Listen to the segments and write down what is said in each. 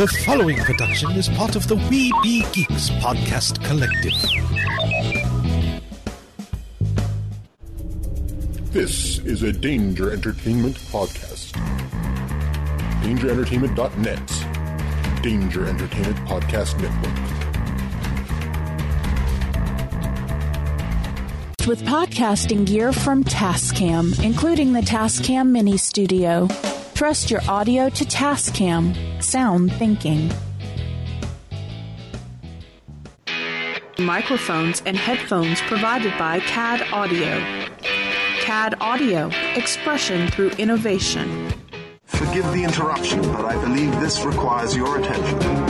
The following production is part of the We Be Geeks podcast collective. This is a Danger Entertainment podcast. DangerEntertainment.net. Danger Entertainment Podcast Network. with podcasting gear from Tascam, including the Tascam Mini Studio. Trust your audio to Tascam. Sound thinking. Microphones and headphones provided by CAD Audio. CAD Audio, expression through innovation. Forgive the interruption, but I believe this requires your attention.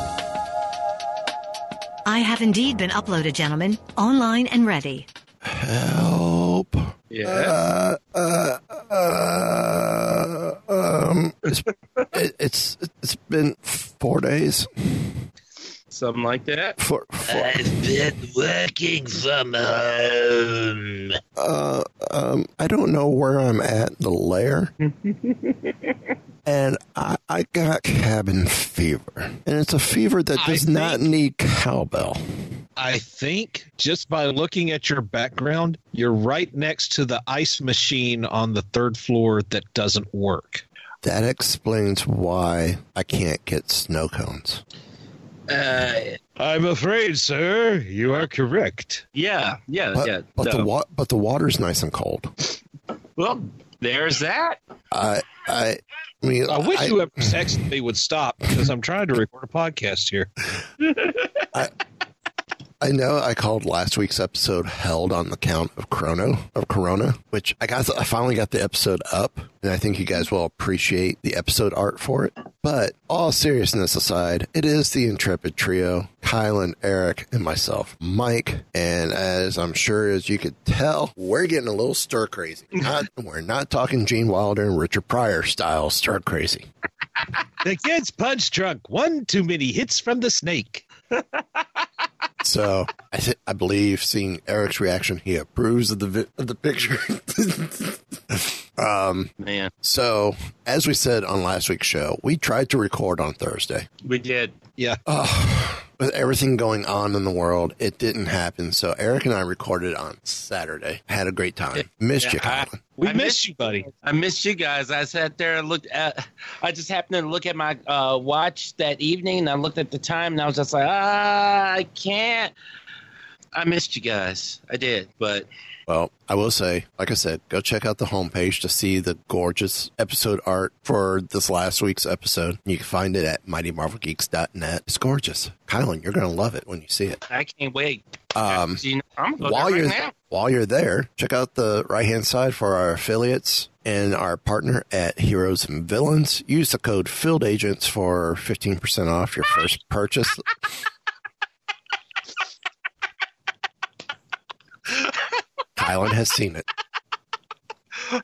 I have indeed been uploaded, gentlemen, online and ready. Help. Yeah. Uh, uh, uh, um, it's, it, it's it's been four days. Something like that. Four, four, I've been working from home. uh, um, I don't know where I'm at in the lair, and I, I got cabin fever, and it's a fever that I does not need cowbell. I think just by looking at your background, you're right next to the ice machine on the third floor that doesn't work. That explains why I can't get snow cones. Uh, I'm afraid, sir, you are correct. yeah, yeah, But, yeah. but the no. wa- but the water's nice and cold. Well, there's that. I I, I mean I wish whoever texted me would stop because I'm trying to record a podcast here. I know I called last week's episode "Held on the Count of Chrono of Corona," which I got. I finally got the episode up, and I think you guys will appreciate the episode art for it. But all seriousness aside, it is the Intrepid Trio: Kylan, Eric, and myself, Mike. And as I'm sure as you could tell, we're getting a little stir crazy. Not, we're not talking Gene Wilder and Richard Pryor style stir crazy. The kid's punch drunk. One too many hits from the snake. So I, th- I believe seeing Eric's reaction, he approves of the vi- of the picture. um, Man, so as we said on last week's show, we tried to record on Thursday. we did. Yeah. With everything going on in the world, it didn't happen. So Eric and I recorded on Saturday. Had a great time. Missed you, Yeah, I- We I missed missed you, buddy. I missed you guys. I sat there and looked at. I just happened to look at my uh, watch that evening, and I looked at the time, and I was just like, ah, I can't. I missed you guys. I did, but Well, I will say, like I said, go check out the homepage to see the gorgeous episode art for this last week's episode. You can find it at mightymarvelgeeks.net. It's gorgeous. Kylan, you're going to love it when you see it. I can't wait. Um, You know, while right you're now. while you're there, check out the right hand side for our affiliates and our partner at Heroes and Villains. Use the code Field Agents for fifteen percent off your first purchase. Kylan has seen it.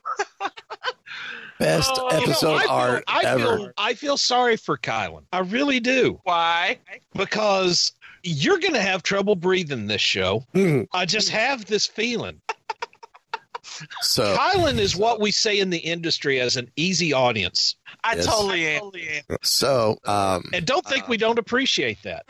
Best Oh, episode I feel, art I ever. Feel, I feel sorry for Kylan. I really do. Why? Because you're going to have trouble breathing this show. Hmm. I just have this feeling. So Kylan is what we say in the industry as an easy audience. I Yes. totally am. so um, And don't think we don't appreciate that.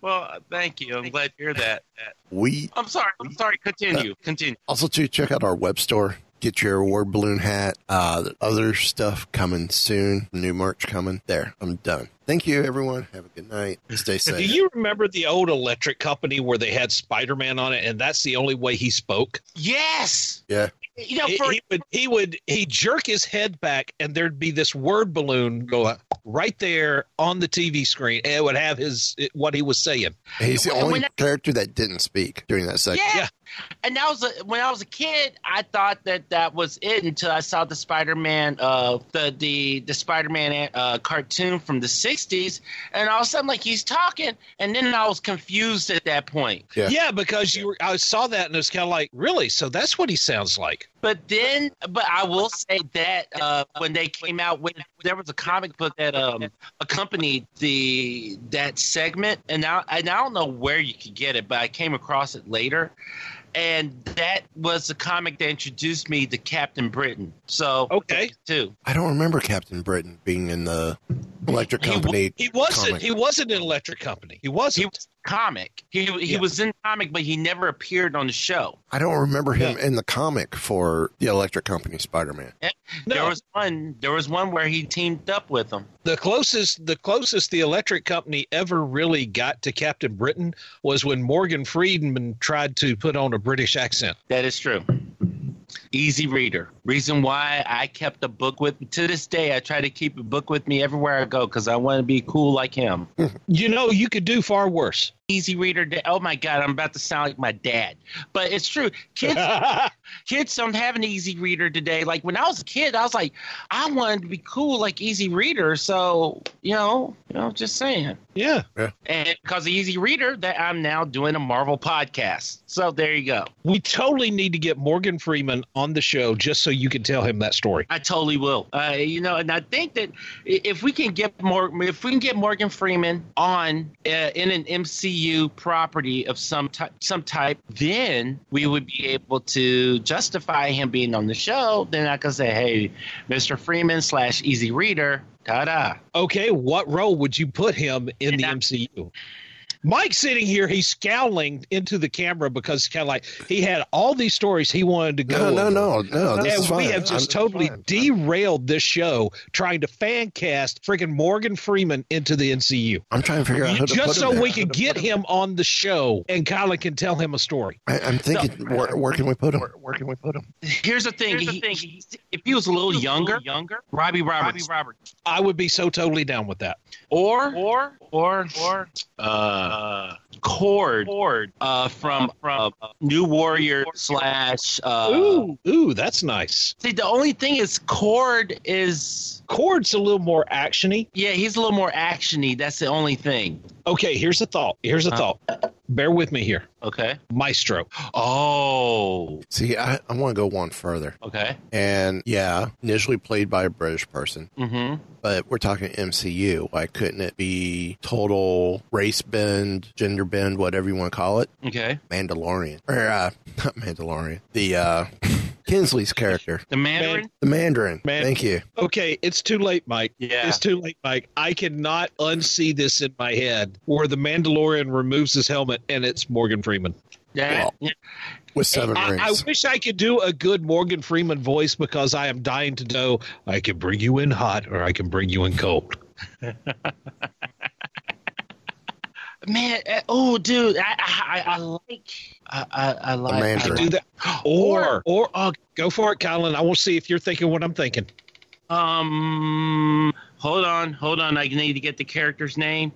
Well, thank you. I'm glad to hear that. we I'm sorry. I'm sorry. Continue. Continue. Also, to check out our web store, get your word balloon hat. Uh, other stuff coming soon. New merch coming. There, I'm done. Thank you, everyone. Have a good night. Stay safe. Do you remember the old electric company where they had Spider Man on it, and that's the only way he spoke? Yes. Yeah. You know, he, for he would he would he jerk his head back, and there'd be this word balloon go right there on the TV screen, and it would have his what he was saying. He's the only when I- character that didn't speak during that segment. Yeah. And that was a, when I was a kid. I thought that that was it until I saw the Spider-Man, uh, the the the Spider-Man uh, cartoon from the '60s, and all of a sudden, like he's talking, and then I was confused at that point. Yeah, because you were, I saw that and it was kind of like, really? So that's what he sounds like. But then, but I will say that uh, when they came out with, there was a comic book that um, accompanied the that segment, and now and I don't know where you could get it, but I came across it later, and that was the comic that introduced me to Captain Britain. So okay, too. I don't remember Captain Britain being in the electric company. He wasn't. comic. He wasn't an electric company. He wasn't. He was comic. He he Yeah. was in comic, but he never appeared on the show. I don't remember him in the comic for the electric company Spider-Man. There was one. There was one where he teamed up with them. the closest the closest the electric company ever really got to Captain Britain was when Morgan Freeman tried to put on a British accent. That is true. Easy reader. Reason why I kept a book with to this day. I try to keep a book with me everywhere I go because I want to be cool like him. You know, you could do far worse. Easy reader. da- Oh my God, I'm about to sound like my dad, but it's true. Kids, kids don't have an easy reader today. Like when I was a kid, I was like, I wanted to be cool like easy reader. So you know, you know, just saying. Yeah. yeah. And because of easy reader, that I'm now doing a Marvel podcast. So there you go. We totally need to get Morgan Freeman on the show just so you can tell him that story. I totally will. Uh, you know, and I think that if we can get more, if we can get Morgan Freeman on uh, in an MCU property of some type, some type, then we would be able to justify him being on the show. Then I can say, hey, Mr. Freeman slash Easy Reader, ta da. Okay, what role would you put him in the MCU? Mike's sitting here, he's scowling into the camera because kind of like he had all these stories he wanted to go. No, no, over. no, no. This and is we have just I'm- totally derailed this show trying to fan cast freaking Morgan Freeman into the MCU. I'm trying to figure out how to just put so him we there. can get him on the show and Kylan can tell him a story. I, I'm thinking, where, where can we put him? Where can we put him? Here's the thing. he, he- if he was a little younger, younger, Robbie Roberts. Robbie Roberts. I would be so totally down with that. Or or or or uh, Chord Chord uh, from from New Warrior slash. Uh, ooh, ooh, that's nice. See, the only thing is Chord is Chord's a little more actiony. Yeah, he's a little more actiony. That's the only thing. Okay, here's a thought. Here's a Huh? thought. Bear with me here. Okay. Maestro. Oh. See, I, I want to go one further. Okay. And yeah, initially played by a British person, Mm-hmm. but we're talking MCU. Why couldn't it be total race bend, gender bend, whatever you want to call it? Okay. Mandalorian. Or, uh, not Mandalorian. The, uh, Kingsley's character. The Mandarin. The Mandarin. Man- Thank you. Okay, it's too late, Mike. Yeah. It's too late, Mike. I cannot unsee this in my head where the Mandalorian removes his helmet and it's Morgan Freeman. Yeah. With seven I, I wish I could do a good Morgan Freeman voice because I am dying to know I can bring you in hot or I can bring you in cold. Man, uh, oh, dude, I I, I like I I, I like I Do that. Or, or, oh, go for it, Colin. I want to see if you're thinking what I'm thinking. Um, hold on, hold on. I need to get the character's name.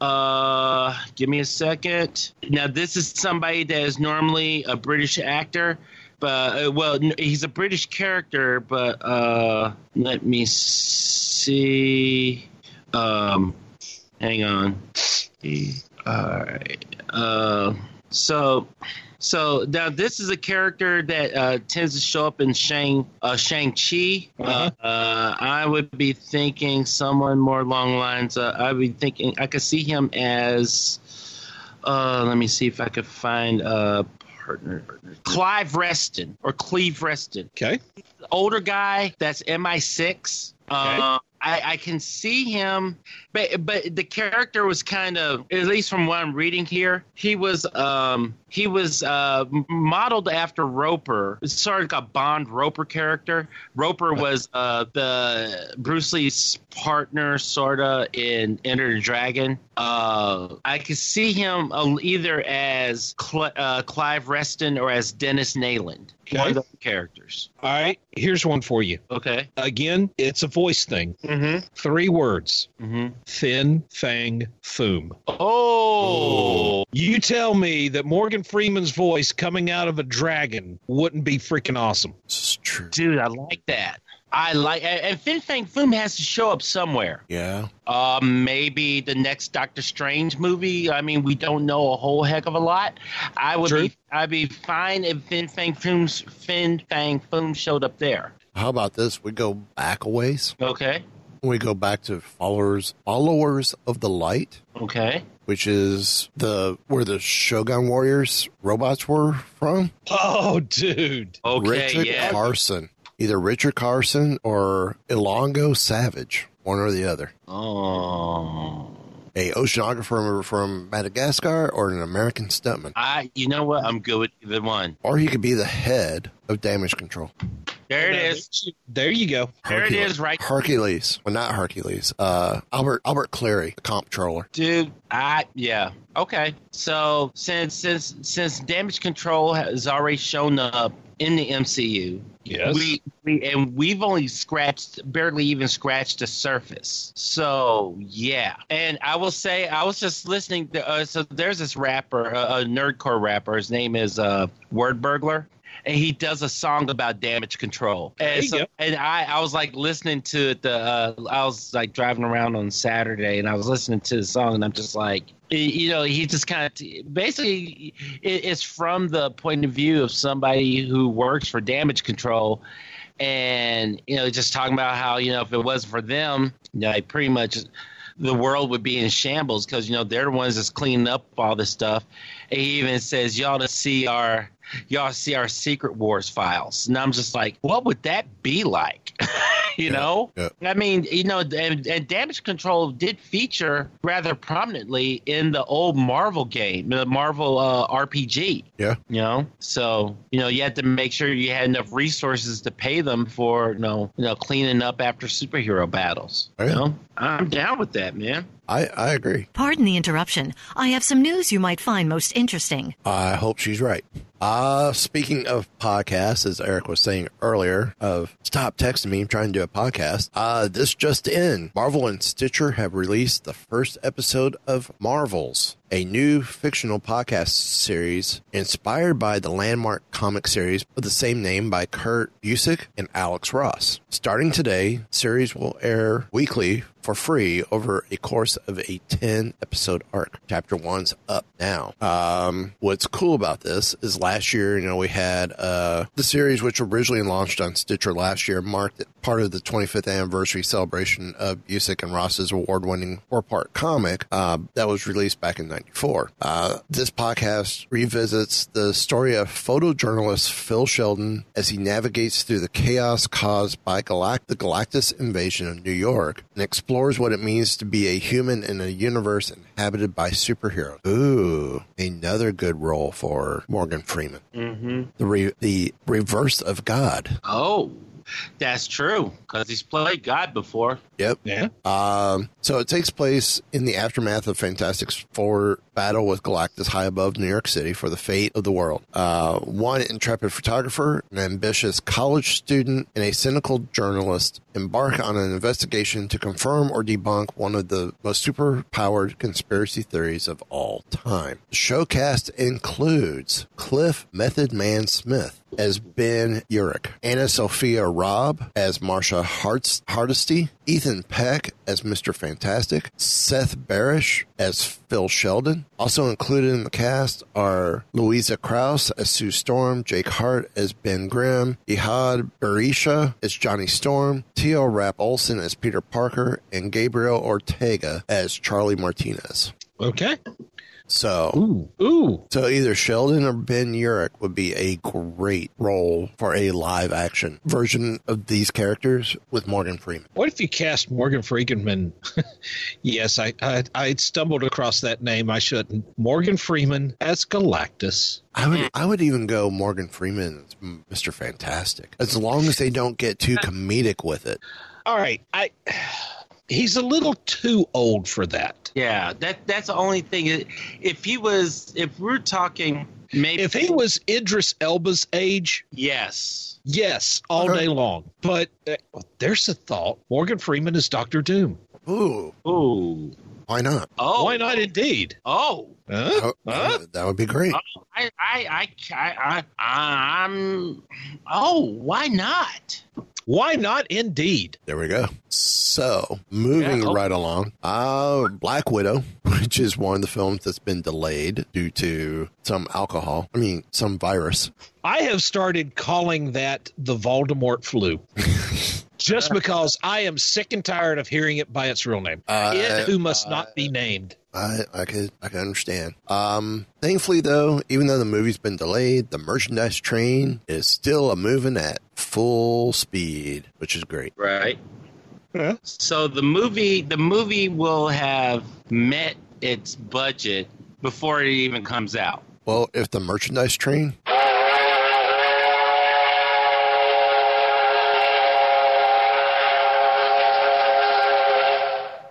Uh, give me a second. Now, this is somebody that is normally a British actor, but uh, well, he's a British character. But uh, let me see. Um, hang on. All right. Uh, so. So now this is a character that uh, tends to show up in Shang uh, Shang Chi. Uh, uh, I would be thinking someone more along lines. Uh, I would be thinking I could see him as. Uh, let me see if I could find a partner. Clive Reston or Cleve Reston. Okay. Older guy that's MI6. Uh, I, I can see him, but but the character was kind of, at least from what I'm reading here, he was um he was uh modeled after Roper. Sort of like a Bond Roper character. Roper was uh the Bruce Lee's partner, sorta in Enter the Dragon. Uh, I could see him uh, either as Cl- uh, Clive Reston or as Dennis Nayland. One of the characters. All right, here's one for you. Okay. Again, it's a voice thing. Mm-hmm. Three words: Mm-hmm. Fin Fang Foom. Oh. You tell me that Morgan Freeman's voice coming out of a dragon wouldn't be freaking awesome. This is true. Dude, I like that. I like, and Fin Fang Foom has to show up somewhere. Yeah. Uh, maybe the next Doctor Strange movie. I mean, we don't know a whole heck of a lot. I would True. be, I'd be fine if Fin Fang Foom's Fin Fang Foom showed up there. How about this? We go back a ways. Okay. We go back to followers followers of the light, Okay. which is the where the Shogun Warriors robots were from. Oh, dude. Okay. Richard yeah. Carson. Either Richard Carson or Ilongo Savage, one or the other. Oh. A oceanographer from Madagascar or an American stuntman. I. You know what? I'm good with either one. Or he could be the head of damage control. There it is. There you go. There it Hercules. is, right Hercules. Well, not Hercules. Uh, Albert Albert Cleary, the comptroller. Dude, I yeah. Okay. So since since since damage control has already shown up in the MCU, Yes. we, we and we've only scratched barely even scratched the surface. So yeah. And I will say I was just listening to uh, so there's this rapper, uh, a nerdcore rapper. His name is uh Word Burglar. And he does a song about damage control. And, so, and I, I was like listening to it. The uh, I was like driving around on Saturday, and I was listening to the song, and I'm just like, you know, he just kind of basically it, it's from the point of view of somebody who works for damage control, and you know, just talking about how you know if it wasn't for them, you know, like pretty much the world would be in shambles because you know they're the ones that's cleaning up all this stuff. And he even says, "Y'all to see our." Y'all see our Secret Wars files, and I'm just like, what would that be like? you know, yeah. I mean, you know, and, and Damage Control did feature rather prominently in the old Marvel game, the Marvel uh, RPG. Yeah. You know, so you know you had to make sure you had enough resources to pay them for you know, you know, cleaning up after superhero battles. Oh, You know, I'm down with that, man. I, I agree. Pardon the interruption. I have some news you might find most interesting. I hope she's right. Uh, speaking of podcasts, as Eric was saying earlier, of stop texting me, I'm trying to do a podcast. Uh, this just in. Marvel and Stitcher have released the first episode of Marvels, a new fictional podcast series inspired by the landmark comic series of the same name by Kurt Busiek and Alex Ross. Starting today, series will air weekly for free over a course of a 10 episode arc. Chapter one's up now. Um, what's cool about this is last year, you know, we had uh, the series, which originally launched on Stitcher last year, marked part of the 25th anniversary celebration of Busiek and Ross's award winning four part comic uh, that was released back in 94. Uh, this podcast revisits the story of photojournalist Phil Sheldon as he navigates through the chaos caused by Galact- the Galactus invasion of New York and explores what it means to be a human in a universe inhabited by superheroes. Ooh, another good role for Morgan Freeman. Mm-hmm. The re- the reverse of God. Oh, that's true because he's played God before. Yep. Yeah. Um, so it takes place in the aftermath of Fantastic Four battle with Galactus high above New York City for the fate of the world. Uh, one intrepid photographer, an ambitious college student, and a cynical journalist embark on an investigation to confirm or debunk one of the most superpowered conspiracy theories of all time. The show cast includes Cliff Method Man Smith as Ben Urich, Anna Sophia Robb as Marsha Harts- Hardesty, Ethan Peck as Mr. Fantastic, Seth Barrish as Phil Sheldon. Also included in the cast are Louisa Krause as Sue Storm, Jake Hart as Ben Grimm, Ehad Berisha as Johnny Storm, Tio Rapp Olsen as Peter Parker, and Gabriel Ortega as Charlie Martinez. Okay. So, ooh, ooh. So either Sheldon or Ben Urich would be a great role for a live action version of these characters with Morgan Freeman. What if you cast Morgan Freeman? yes, I, I I stumbled across that name. I shouldn't. Morgan Freeman as Galactus. I would I would even go Morgan Freeman as Mr. Fantastic. As long as they don't get too comedic with it. All right. I he's a little too old for that. Yeah, that that's the only thing. If he was, if we're talking, maybe if he was Idris Elba's age, yes, yes, all day long. But uh, there's a thought: Morgan Freeman is Doctor Doom. Ooh, ooh. Why not? Oh, why not? Indeed. Oh, huh? Huh? that would be great. Oh, I, I, I, I, I, I'm. Oh, why not? Why not? Indeed. There we go. So, moving Yeah. right along, uh, Black Widow, which is one of the films that's been delayed due to some alcohol. I mean, some virus. I have started calling that the Voldemort flu. Just because I am sick and tired of hearing it by its real name. Uh, it who must not be named. I, I could I can understand. Um, thankfully, though, even though the movie's been delayed, the merchandise train is still a moving at full speed, which is great. Right. So the movie, the movie will have met its budget before it even comes out. Well, if the merchandise train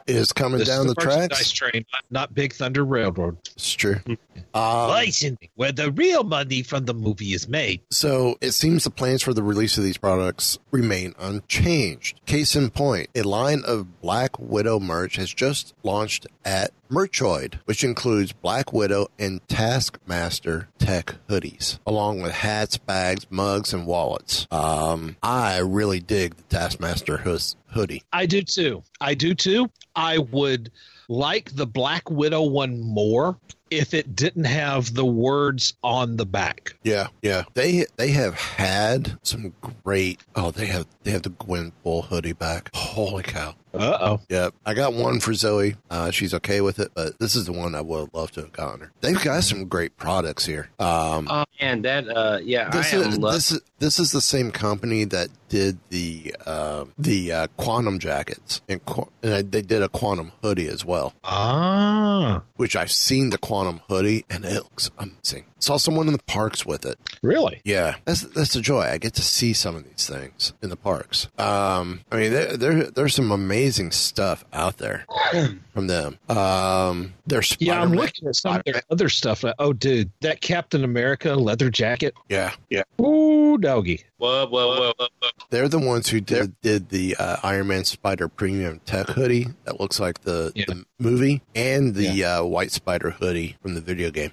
is coming This down is the merchandise tracks, train, not- Big Thunder Railroad. it's true. Um, Licensing, where the real money from the movie is made. So it seems the plans for the release of these products remain unchanged. Case in point, a line of Black Widow merch has just launched at Merchoid, which includes Black Widow and Taskmaster tech hoodies, along with hats, bags, mugs, and wallets. Um, I really dig the Taskmaster hoodie. I do too. I do too. I would like the Black Widow one more if it didn't have the words on the back. Yeah, yeah. They they have had some great. Oh, they have they have the Gwen Bull hoodie back. Holy cow! Uh oh. Yep. I got one for Zoe. Uh, she's okay with it, but this is the one I would love to have gotten her. They've got some great products here. Um, Oh man, that uh, yeah, this I is lo- this is this is the same company that did the uh, the uh, quantum jackets and, qu- and they did a quantum hoodie as well. Ah, which I've seen the quantum hoodie and it looks amazing. Saw someone in the parks with it. really? Yeah, that's that's the joy. I get to see some of these things in the parks. Um, I mean, there, there there's some amazing stuff out there from them. Um, there's Yeah, I'm looking at some of their other stuff. Oh, dude, that Captain America leather jacket. Yeah, yeah. Ooh, doggy. Whoa, whoa, whoa, whoa, whoa. They're the ones who did did the uh, Iron Man Spider Premium Tech hoodie that looks like the, the movie, and the uh, White Spider hoodie from the video game.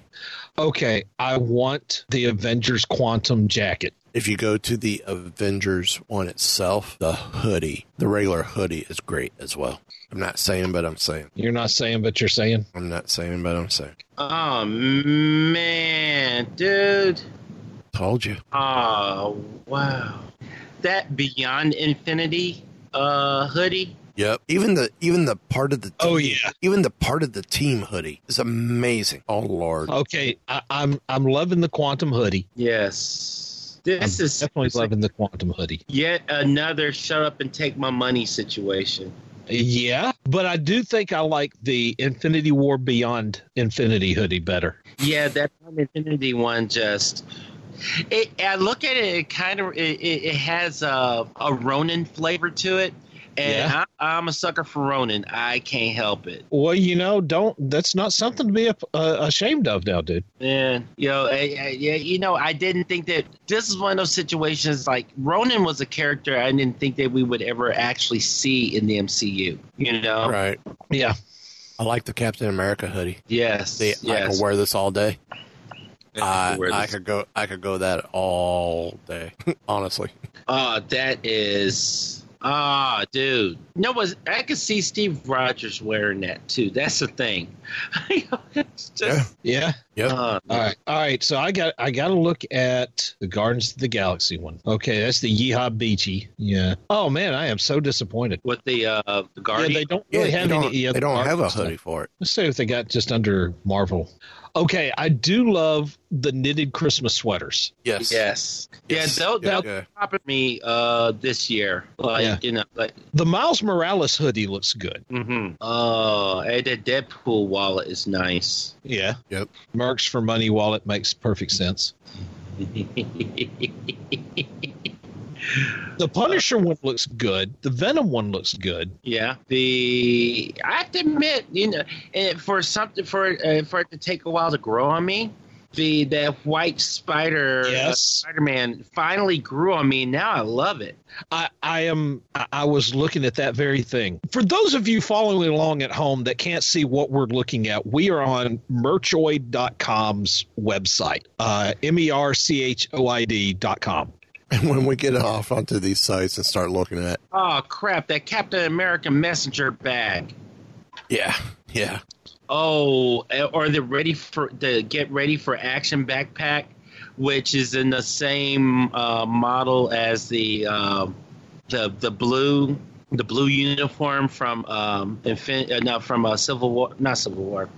Okay, I want the Avengers Quantum jacket. If you go to the Avengers one itself, the hoodie, the regular hoodie is great as well. I'm not saying, but I'm saying. You're not saying, but you're saying. I'm not saying, but I'm saying. Oh man, dude. Told you. Oh wow, that Beyond Infinity uh hoodie. Yep. Even the even the part of the team, Oh, yeah. even the part of the team hoodie is amazing. Oh lord. Okay, I, I'm I'm loving the Quantum hoodie. Yes, this I'm is definitely loving the Quantum hoodie. yet another shut up and take my money situation. Yeah, but I do think I like the Infinity War Beyond Infinity hoodie better. Yeah, that Infinity one just. It, I look at it. It kind of it, it it has a, a Ronin flavor to it, and Yeah. I, I'm a sucker for Ronin. I can't help it. Well, you know, don't. That's not something to be uh, ashamed of now, dude. And you know, I, I, yeah, you know, I didn't think that this is one of those situations. Like Ronin was a character I didn't think that we would ever actually see in the MCU. You know, Right. Yeah. I like the Captain America hoodie. Yes, See, I yes. could wear this all day. I, wear I could go. I could go that all day. Honestly. Oh, that is. Ah, dude. No, was I could see Steve Rogers wearing that too. That's the thing. it's just, Yeah. Yep. Uh, All right, all right. So I got I got to look at the Gardens of the Galaxy one. Okay, that's the Yeehaw Beachy. Yeah. Oh man, I am so disappointed. with the uh, the Yeah, they don't Yeah, really they have don't, any. other they don't have a Marvel stuff. hoodie for it. Let's see if they got just under Marvel. Okay, I do love the knitted Christmas sweaters. Yes. Yes. Yes. Yeah, they'll, Yeah, they'll yeah. pop at me uh, this year. Like, Yeah. you know, like, The Miles Morales hoodie looks good. mm-hmm. Oh, and the Deadpool wallet is nice. Yeah. Yep. Mercs for Money wallet makes perfect sense. The Punisher one looks good. The Venom one looks good. Yeah, the I have to admit, you know, eh, for something for uh, for it to take a while to grow on me, the that white spider, Yes. Spider Man, finally grew on me. Now I love it. I, I am I- I was looking at that very thing. For those of you following along at home that can't see what we're looking at, we are on merchoid.com's website. Uh M E R C H O I D dot com. And when we get off onto these sites and start looking at, Oh crap! That Captain America messenger bag. yeah, yeah, Oh, eh, or the ready for the get ready for action backpack, which is in the same uh, model as the uh, the the blue the blue uniform from um Infin- uh, no from uh, Civil War not Civil War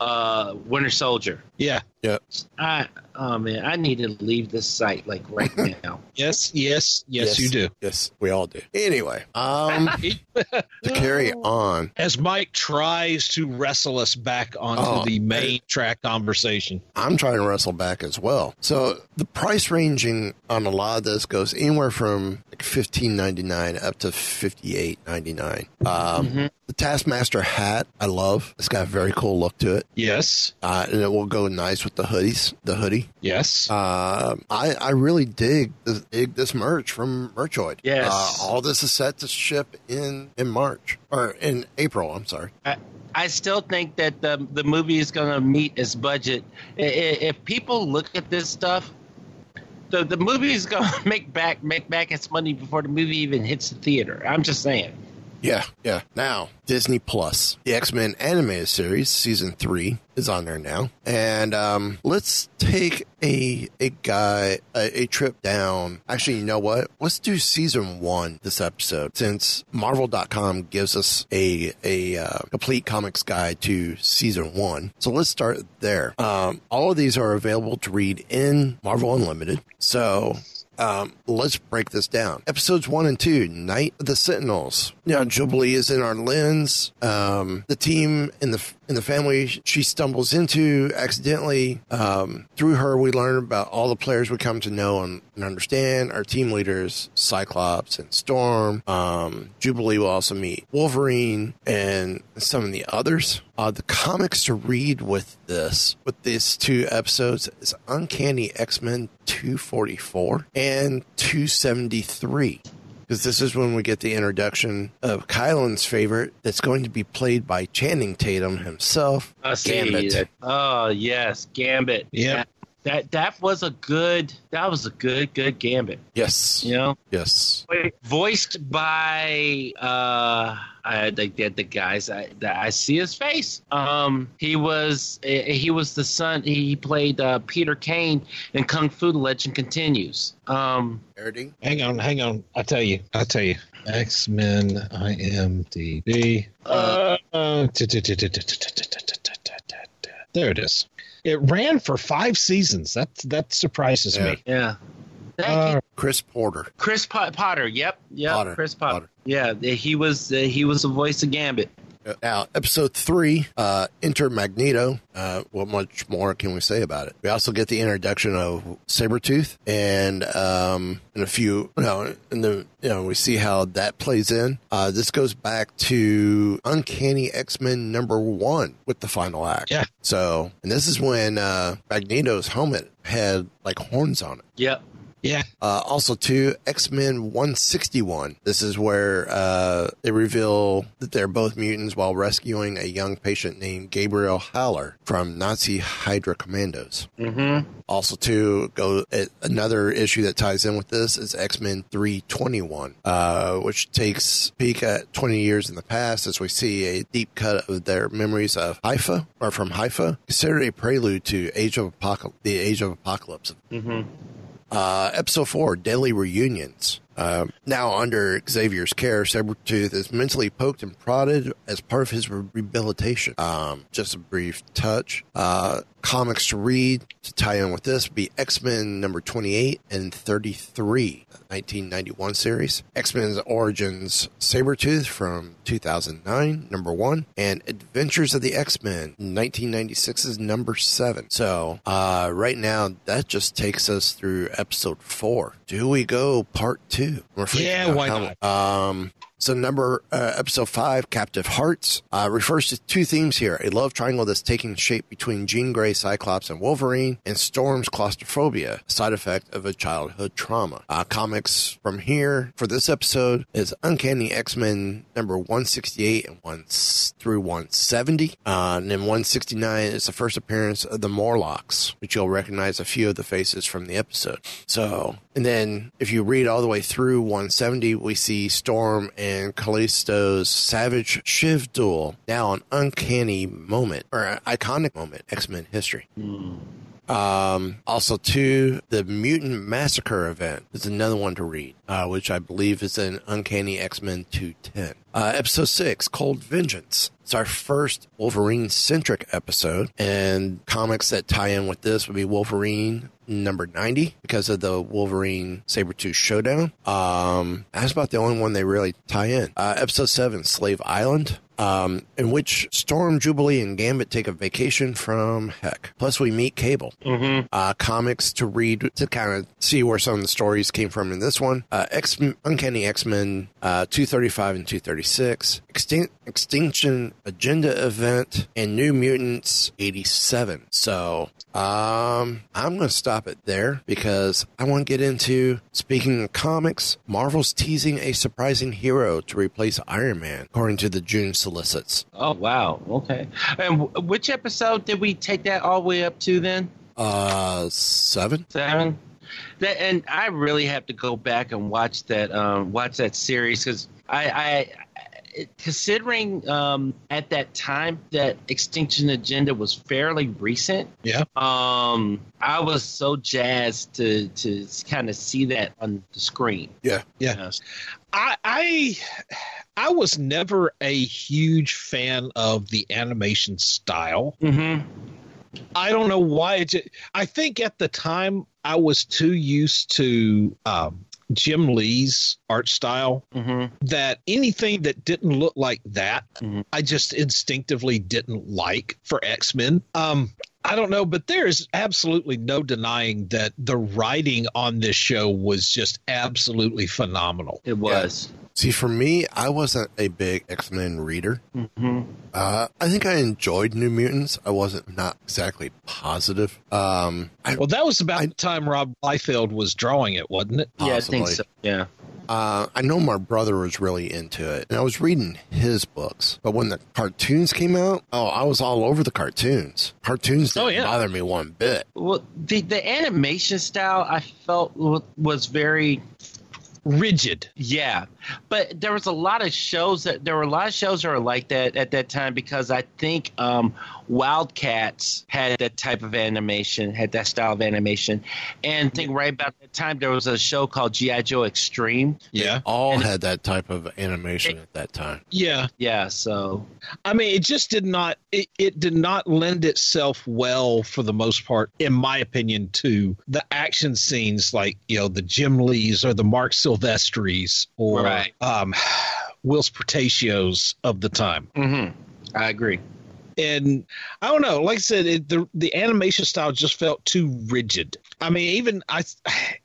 uh Winter Soldier. Yeah. yeah. I oh man, I need to leave this site like right now. Yes, yes, yes, you do. Yes, we all do. Anyway, um, to carry on, As Mike tries to wrestle us back onto Oh, the main track conversation. I'm trying to wrestle back as well. So the price ranging on a lot of this goes anywhere from like fifteen ninety nine up to fifty eight ninety nine. Um, The Taskmaster hat, I love. It's got a very cool look to it, Yes. uh, and it will go nice with the hoodies. The hoodie. Yes. Uh, I I really dig this, dig this merch from Merchoid. Yes. uh, all this is set to ship in in March or in April. I'm sorry. I, I still think that the the movie is going to meet its budget. If people look at this stuff, the the movie is to make back make back its money before the movie even hits the theater. I'm just saying. Yeah, yeah. Now, Disney Plus, the X Men animated series, season three is on there now, and um, let's take a a guy a, a trip down. Actually, you know what? Let's do season one this episode, since Marvel.com gives us a a uh, complete comics guide to season one. So let's start there. Um, all of these are available to read in Marvel Unlimited. So um, let's break this down. Episodes one and two, Night of the Sentinels. Now, Jubilee is in our lens. Um, the team in the in the family she stumbles into accidentally. Um, through her, we learn about all the players we come to know and, and understand. Our team leaders, Cyclops and Storm. Um, Jubilee will also meet Wolverine and some of the others. Uh, the comics to read with this, with these two episodes, is Uncanny X Men 244 and 273. Because this is when we get the introduction of Kylan's favorite, that's going to be played by Channing Tatum himself, I see Gambit. that. Oh yes, Gambit. Yep. That, that that was a good. That was a good good Gambit. Yes, You know, yes, voiced by uh I, the, the the guys I that I see his face. Um, he was eh, he was the son. He played uh, Peter Kane in Kung Fu: The Legend Continues. Um, Parody. Hang on, hang on. I tell you, I tell you. X Men IMDb. Uh, uh, there it is. It ran for five seasons. That that surprises Yeah. me. yeah. Thank Uh, you. Chris Porter. Chris Po- Potter. Yep. Yep. Potter. Chris Potter. Potter. Yeah. He was uh, he was the voice of Gambit. Now, episode three, uh, Enter Magneto. Uh, what much more can we say about it? We also get the introduction of Sabretooth and, um, and a few, you know, and the, you know, we see how that plays in. Uh, this goes back to Uncanny X-Men number one with the final act. Yeah. So, and this is when, uh, Magneto's helmet had like horns on it. Yep. Yeah. Uh, also, too, X Men 161. This is where uh, they reveal that they're both mutants while rescuing a young patient named Gabriel Haller from Nazi Hydra commandos. Mm-hmm. Also, too, go uh, another issue that ties in with this is X Men 321, uh, which takes peek at 20 years in the past as we see a deep cut of their memories of Haifa or from Haifa, considered a prelude to Age of Apocalypse, the Age of Apocalypse. Mm-hmm. Uh, episode four, Deadly Reunions. Uh, now under Xavier's care, Sabretooth is mentally poked and prodded as part of his re- rehabilitation. Um, just a brief touch. Uh, comics to read to tie in with this be X-Men number 28 and 33, 1991 series. X-Men's Origins Sabretooth from 2009, number one, and Adventures of the X-Men, 1996's number seven. So, uh, right now, that just takes us through episode four. Do we go part freaking Yeah, why not? Um, so number uh, episode five, Captive Hearts, uh, refers to two themes here: a love triangle that's taking shape between Jean Grey, Cyclops, and Wolverine, and Storm's claustrophobia, a side effect of a childhood trauma. Uh, comics from here for this episode is Uncanny X Men number one sixty eight and one through one seventy, uh, and then one sixty nine is the first appearance of the Morlocks, which you'll recognize a few of the faces from the episode. So, and then if you read all the way through 170, we see Storm and Callisto's savage Shiv duel. Now an uncanny moment or iconic moment, X Men history. Hmm. Um, also, too, the Mutant Massacre event is another one to read, uh, which I believe is in Uncanny X Men 210. Uh, episode 6, Cold Vengeance. It's our first Wolverine centric episode, and comics that tie in with this would be Wolverine number 90 because of the Wolverine Sabretooth showdown. Um, that's about the only one they really tie in. Uh, episode 7, Slave Island um, in which Storm, Jubilee, and Gambit take a vacation from Heck. Plus, we meet Cable. Mm-hmm. Uh, comics to read to kind of see where some of the stories came from in this one. Uh, X Uncanny X Men uh, 235 and 236, Extin- Extinction Agenda event, and New Mutants 87. So, um, I'm going to stop it there because I want to get into speaking of comics. Marvel's teasing a surprising hero to replace Iron Man, according to the June solicits. Oh wow. Okay. And w- which episode did we take that all the way up to then? Uh, seven. Seven. That and I really have to go back and watch that um, watch that series because I, I considering um, at that time that Extinction Agenda was fairly recent. Yeah. Um, I was so jazzed to to kind of see that on the screen. Yeah. Yeah. I I I was never a huge fan of the animation style. Mm-hmm. I don't know why. It I think at the time I was too used to um, Jim Lee's art style Mm-hmm. that anything that didn't look like that, I just instinctively didn't like for X Men. Um, I don't know, but there is absolutely no denying that the writing on this show was just absolutely phenomenal. It was. See, for me, I wasn't a big X Men reader. Mm-hmm. Uh, I think I enjoyed New Mutants. I wasn't not exactly positive. Um, I, Well, that was about the time Rob Liefeld was drawing it, wasn't it? Yeah, I think so. Yeah. uh, I know my brother was really into it, and I was reading his books. But when the cartoons came out, oh, I was all over the cartoons. Cartoons didn't Oh, yeah. bother me one bit. Well, the the animation style I felt was very rigid. Yeah, but there was a lot of shows that there were a lot of shows that were like that at that time because I think um, Wildcats had that type of animation, had that style of animation, and I think right about that time there was a show called GI Joe Extreme. Yeah, all had that type of animation at that time. Yeah. Yeah, so I mean, it just did not. It, it did not lend itself well, for the most part, in my opinion, to the action scenes like you know the Jim Lees or the Mark Silvestris or Right. um, Whilce Portacios of the time. Mm-hmm. I agree. And I don't know. Like I said, it, the the animation style just felt too rigid. I mean, even I,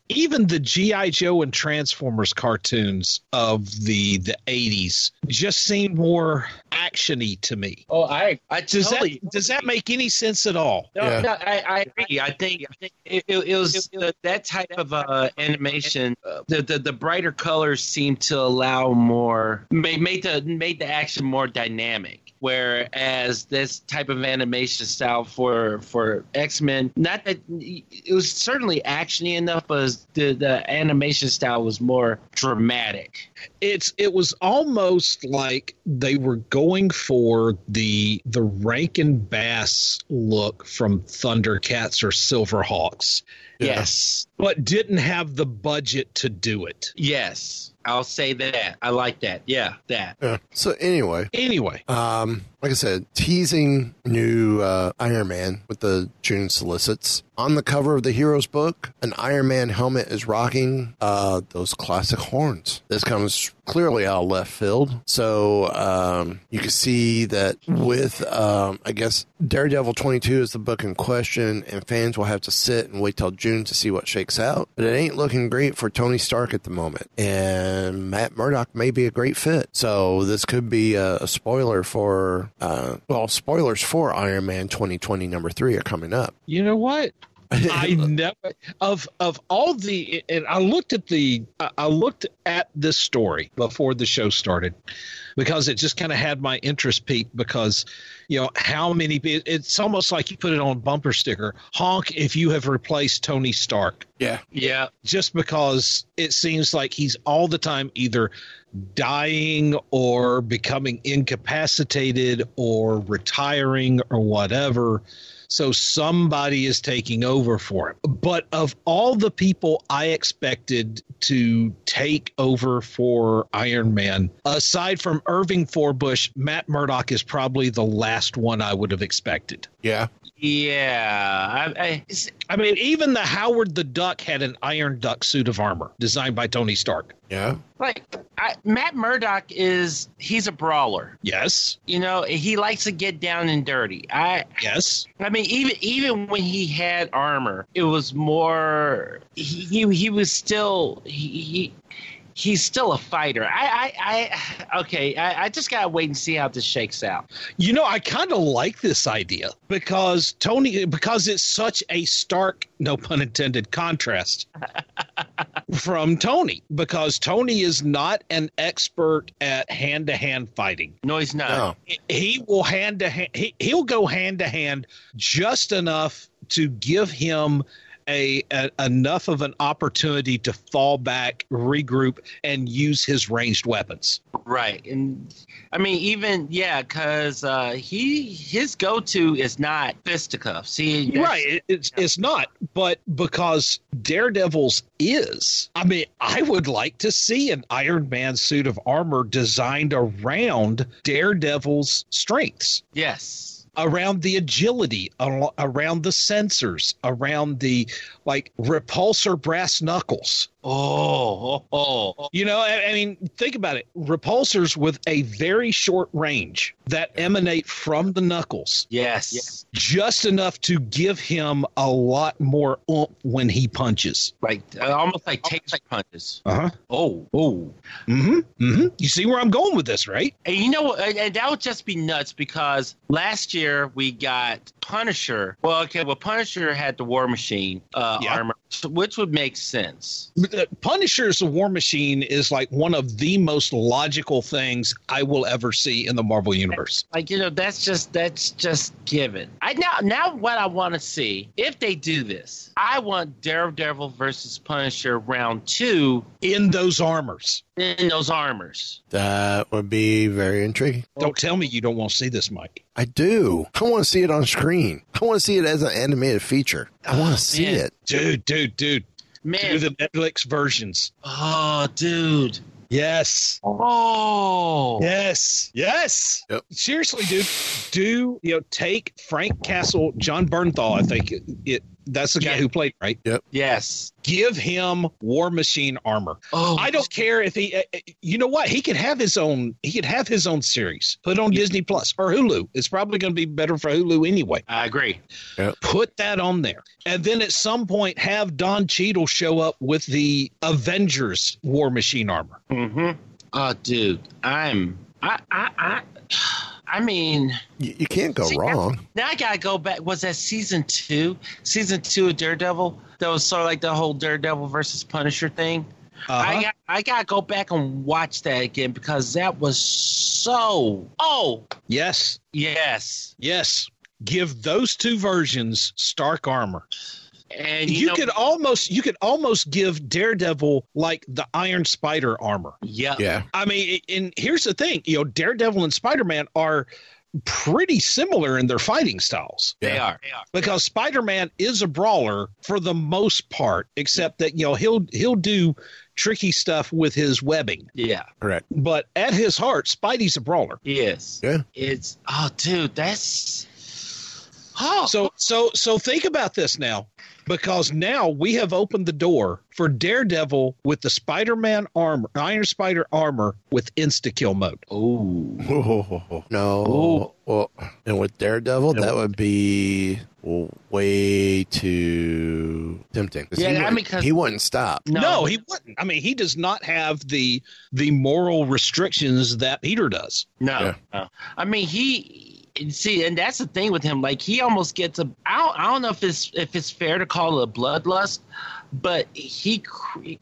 even the GI Joe and Transformers cartoons of the the eighties just seem more actiony to me. Oh, I, I does totally, that does that make any sense at all? No, no, I, I agree. I think, I think it, it, it was uh, that type of uh, animation. Uh, the, the the brighter colors seemed to allow more made made the made the action more dynamic. Whereas this type of animation style for for X Men, not that it was certainly actiony enough, but the the animation style was more dramatic. It's it was almost like they were going for the the Rankin Bass look from Thundercats or Silverhawks. Yes. But didn't have the budget to do it. Yes. I'll say that. I like that. Yeah, that. Yeah. So anyway, anyway, um, like I said, teasing new uh, Iron Man with the June solicits. On the cover of the Heroes book, an Iron Man helmet is rocking uh, those classic horns. This comes clearly out left field. So um, you can see that with, um, I guess, Daredevil 22 is the book in question, and fans will have to sit and wait till June to see what shakes out. But it ain't looking great for Tony Stark at the moment. And Matt Murdock may be a great fit. So this could be a, a spoiler for, uh, well, spoilers for Iron Man 2020 number three are coming up. You know what? I never of of all the and I looked at the I looked at this story before the show started because it just kind of had my interest peaked because you know how many it's almost like you put it on bumper sticker honk if you have replaced Tony Stark. Yeah. Yeah. Just because it seems like he's all the time either dying or becoming incapacitated or retiring or whatever. So somebody is taking over for him. But of all the people I expected to take over for Iron Man, aside from Irving Forbush, Matt Murdock is probably the last one I would have expected. Yeah. Yeah, I, I, I, mean, even the Howard the Duck had an Iron Duck suit of armor designed by Tony Stark. Yeah, like I, Matt Murdock is he's a brawler. Yes, you know he likes to get down and dirty. I yes, I mean even even when he had armor, it was more he he, he was still he, he he's still a fighter. I, I, I okay, I, I, just gotta wait and see how this shakes out. You know, I kind of like this idea because Tony, because it's such a stark, no pun intended, contrast from Tony. Because Tony is not an expert at hand to hand fighting. No, he's not. No. He will hand to hand. He, he'll go hand to hand just enough to give him a, a, enough of an opportunity to fall back, regroup, and use his ranged weapons. Right, and I mean even yeah, because uh, he his go to is not fisticuffs. See, right, it, it's it's not, but because Daredevil's is. I mean, I would like to see an Iron Man suit of armor designed around Daredevil's strengths. Yes around the agility, around the sensors, around the like repulsor brass knuckles. Oh, oh, oh. you know, I, I, mean, think about it. Repulsors with a very short range that emanate from the knuckles. Yes. yes. Just enough to give him a lot more oomph when he punches. Like uh, almost like taser punches. Uh huh. Oh, oh. Mm hmm. Mm hmm. You see where I'm going with this, right? And you know, and that would just be nuts because last year we got Punisher. Well, okay, well, Punisher had the War Machine uh, yeah. armor, which would make sense. Uh, Punisher's War Machine is like one of the most logical things I will ever see in the Marvel universe. Like you know, that's just that's just given. I now now what I want to see if they do this, I want Daredevil versus Punisher round two in those armors. In those armors. That would be very intriguing. Don't tell me you don't want to see this, Mike. I do. I want to see it on screen. I want to see it as an animated feature. I want to oh, see man. it. Dude, dude, dude. Man. Do the Netflix versions. Oh, dude. Yes. Oh. Yes. Yes. Yep. Seriously, dude. Do you know? Take Frank Castle, Jon Bernthal. I think it, it That's the guy Yeah. who played, right? Yep. Yes. Give him War Machine armor. Oh, I don't care if he. uh, uh, You know what? He could have his own. He could have his own series. Put on Disney Plus or Hulu. It's probably going to be better for Hulu anyway. I agree. Put that on there, and then at some point have Don Cheadle show up with the Avengers War Machine armor. Mm-hmm. Oh, dude, I'm. I. I. I I mean, You, you can't go See, wrong. now I gotta go back. Was that season two? Season two of Daredevil? That was sort of like the whole Daredevil versus Punisher thing. Uh-huh. I got I gotta go back and watch that again because that was so. Oh Yes, yes, yes. Give those two versions Stark armor. And You, you, know, could almost you could almost give Daredevil like the Iron Spider armor. yeah, Yeah. I mean, and here's the thing, you know, Daredevil and Spider-Man are pretty similar in their fighting styles they are. They are. because Spider-Man is a brawler for the most part, except that you know he'll he'll do tricky stuff with his webbing. Yeah, Correct. But at his heart, Spidey's a brawler. yes. Yeah. It's oh, dude, that's. Oh, So so so think about this now, because now we have opened the door for Daredevil with the Spider-Man armor, Iron Spider armor with insta kill mode. oh, No. Well, and with Daredevil, that would be way too tempting. Yeah, he I wouldn't- mean, 'cause- he wouldn't stop. no, No, he wouldn't. I mean, he does not have the the moral restrictions that Peter does. No, Yeah. no. I mean, he see, and that's the thing with him. Like, he almost gets a. I don't, I don't know if it's if it's fair to call it a bloodlust, but he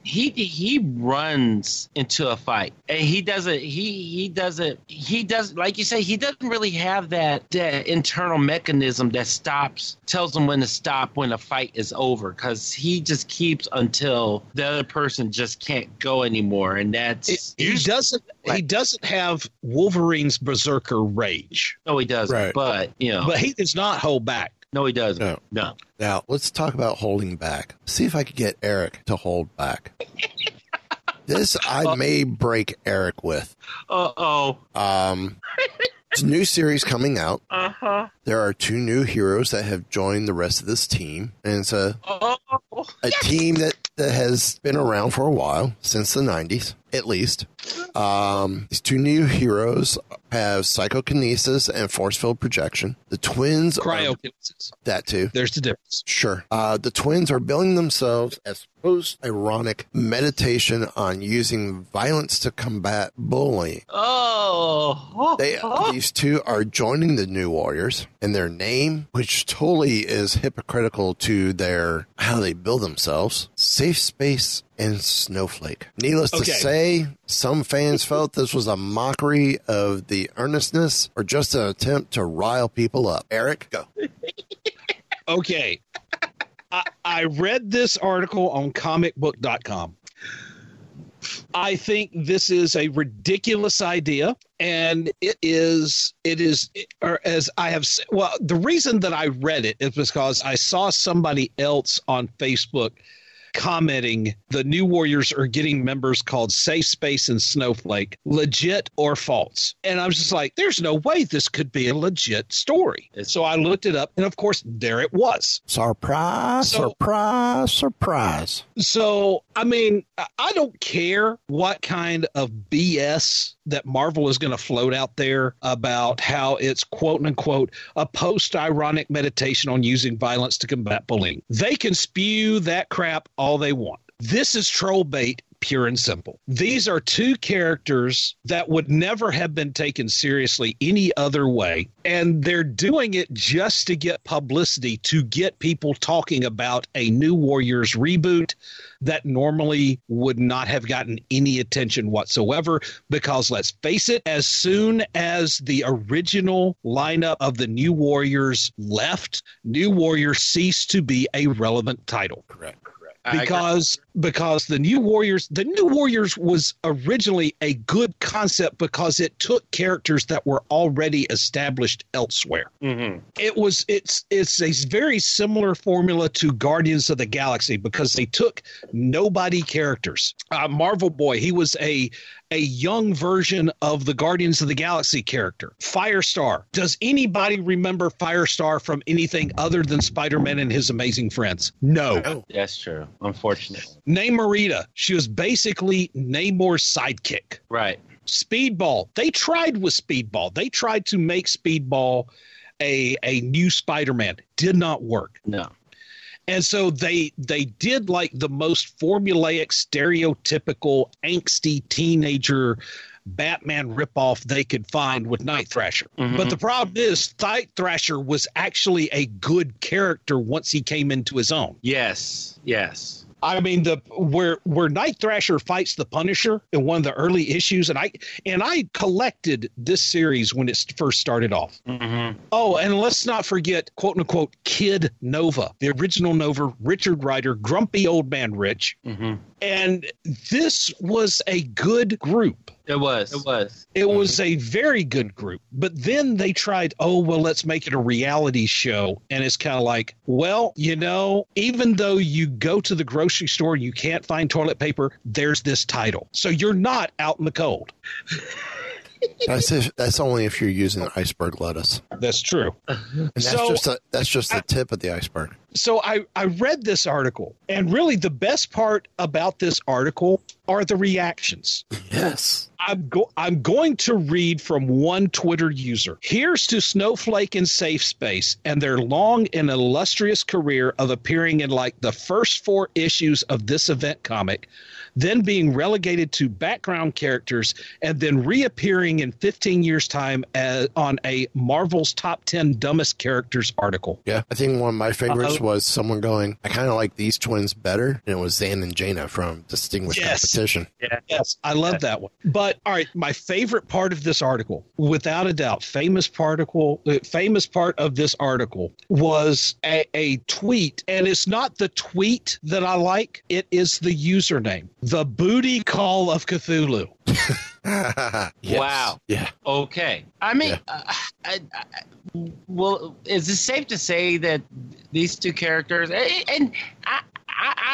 he he runs into a fight, and he doesn't. He he doesn't. He does like you say. He doesn't really have that that internal mechanism that stops, tells him when to stop when a fight is over, because he just keeps until the other person just can't go anymore, and that's It- he doesn't. He doesn't have Wolverine's berserker rage, No, he doesn't. Right. But you know, but he does not hold back. No, he doesn't. No. No. Now, let's talk about holding back. See if I could get Eric to hold back. this I may break Eric with. Uh oh. Um, it's a new series coming out. Uh huh. There are two new heroes that have joined the rest of this team, and it's a Oh. a team that, that has been around for a while since the 90s at least um, these two new heroes have psychokinesis and force field projection the twins are, that too There's the difference. Sure. Uh, the twins are billing themselves as post ironic meditation on using violence to combat bullying. Oh. They, these two are joining the New Warriors, and their name, which totally is hypocritical to their how they build themselves, Safe Space and Snowflake. Needless Okay. to say, some fans felt this was a mockery of the earnestness or just an attempt to rile people up. Eric, go. Okay. I, I read this article on comicbook.com. I think this is a ridiculous idea and it is it is or as I have s- well the reason that I read it is because I saw somebody else on Facebook commenting the new warriors are getting members called safe space and snowflake legit or false and i was just like there's no way this could be a legit story so i looked it up and of course there it was Surprise, So- surprise, surprise. so, I mean, I- I don't care what kind of BS that Marvel is going to float out there about how it's quote unquote a post ironic meditation on using violence to combat bullying. They can spew that crap all they want. This is troll bait pure and simple. These are two characters that would never have been taken seriously any other way. And they're doing it just to get publicity, to get people talking about a New Warriors reboot that normally would not have gotten any attention whatsoever. Because let's face it, as soon as the original lineup of the New Warriors left, New Warriors ceased to be a relevant title Correct. Because because the New Warriors, the New Warriors was originally a good concept because it took characters that were already established elsewhere. Mm-hmm. It was it's it's a very similar formula to Guardians of the Galaxy because they took nobody characters. Uh, Marvel Boy, he was a a young version of the Guardians of the Galaxy character. Firestar. Does anybody remember Firestar from anything other than Spider Man and his amazing friends? No. Oh, That's true. Unfortunately. Namorita. She was basically Namor's sidekick. Right. Speedball. They tried with Speedball. They tried to make Speedball a a new Spider-Man. Did not work. No. And so they they did like the most formulaic, stereotypical, angsty teenager Batman ripoff they could find with Night Thrasher. Mhm. But the problem is Night Thrasher was actually a good character once he came into his own. Yes. Yes. I mean the where where Night Thrasher fights the Punisher in one of the early issues, and I and I collected this series when it first started off. Mm-hmm. Oh, and let's not forget quote unquote Kid Nova, the original Nova, Richard Rider, grumpy old man Rich, Mm-hmm. and this was a good group. It was. It was. It was a very good group. But then they tried, oh, well, let's make it a reality show. And it's kind of like, well, you know, even though you go to the grocery store and you can't find toilet paper, there's this title. So you're not out in the cold. That's if, that's only if you're using iceberg lettuce. That's true. And that's So- just a, that's just the tip of the iceberg. So I, I read this article, and really the best part about this article are the reactions. Yes. I'm go- I'm going to read from one Twitter user. Here's to Snowflake and Safe Space and their long and illustrious career of appearing in like the first four issues of this event comic, then being relegated to background characters, and then reappearing in 15 years' time as, on a Marvel's top 10 dumbest characters article. Yeah, I think one of my favorites Uh-oh. was someone going, "I kind of like these twins better," and it was Zan and Jayna from Distinguished Yes. Competition. Yeah. Yes, I love that one. But all right, my favorite part of this article, without a doubt, famous particle, uh, famous part of this article was a, a tweet, and it's not the tweet that I like; it is the username, the booty call of Cthulhu. Yes. Wow. Yeah. Okay. I mean, Yeah. uh, I, I, well, is it safe to say that these two characters, and I, I,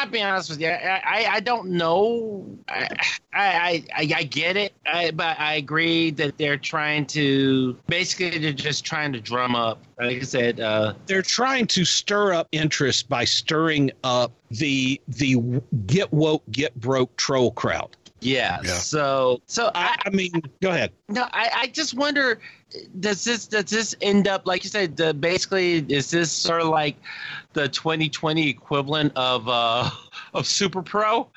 I'll be honest with you, I, I, I don't know. I, I, I, I get it, I, but I agree that they're trying to basically they're just trying to drum up. Like I said, uh, They're trying to stir up interest by stirring up the the get woke, get broke troll crowd. Yeah. Yeah. So, so I, I, mean, go ahead. No, I, I just wonder does this does this end up like you said the, basically is this sort of like the 2020 equivalent of uh of Super Pro?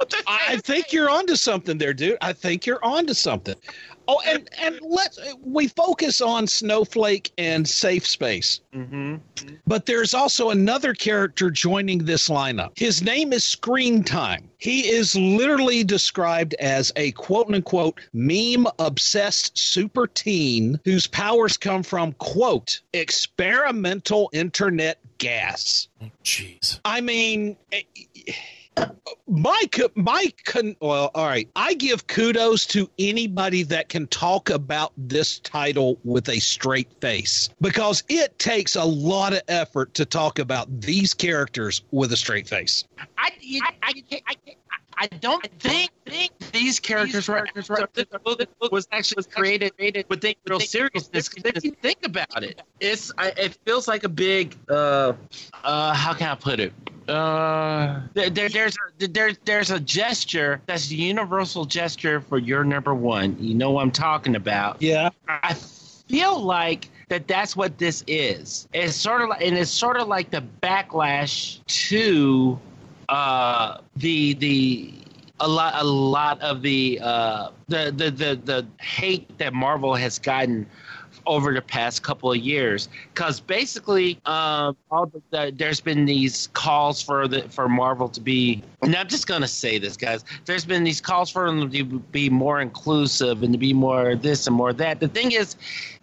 I I think you're onto something there, dude. I think you're onto something. Oh, and and let's we focus on Snowflake and Safe Space, Mm-hmm. but there's also another character joining this lineup. His name is Screen Time. He is literally described as a quote unquote meme obsessed super teen whose powers come from quote experimental internet gas. Jeez. I mean, eh, my my con- well, all right. I give kudos to anybody that can talk about this title with a straight face because it takes a lot of effort to talk about these characters with a straight face. I, you, I, I, I, I don't think, think these characters were was actually was created with the real seriousness. 'cause If you think about it, it's I, it feels like a big uh uh how can I put it? Uh, there, there, there's a, there, there's a gesture that's a universal gesture for your number one. You know what I'm talking about. Yeah. I feel like that that's what this is. It's sort of like, and it's sort of like the backlash to uh, the the a lot a lot of the uh, the, the the the hate that Marvel has gotten over the past couple of years. Because basically um, the, there's been these calls for the for Marvel to be and I'm just gonna say this guys there's been these calls for them to be more inclusive and to be more this and more that. The thing is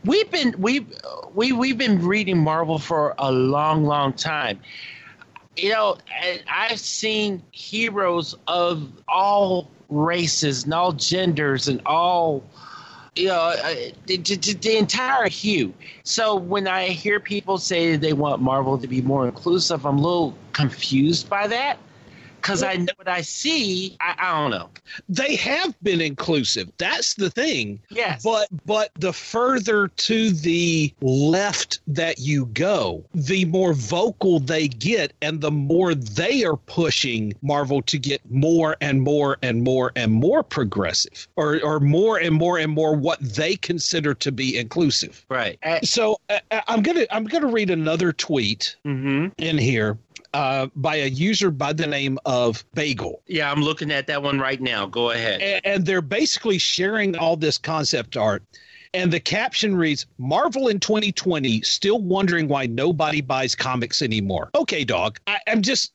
we've been we we we've been reading Marvel for a long long time. You know, I've seen heroes of all races and all genders and all you know, uh, the, the, the, entire hue. So when I hear people say they want Marvel to be more inclusive, I'm a little confused by that because I know what I see. I, I, don't know. They have been inclusive. That's the thing. Yes. But but the further to the left that you go, the more vocal they get, and the more they are pushing Marvel to get more and more and more and more progressive, or or more and more and more what they consider to be inclusive. Right. So uh, I'm gonna I'm gonna read another tweet mm-hmm. in here uh, by a user by the name of Bagel. Yeah, I'm looking at that one right now. Go ahead. And, and they're basically sharing all this concept art. And the caption reads Marvel in 2020 still wondering why nobody buys comics anymore. Okay, dog. I, I'm just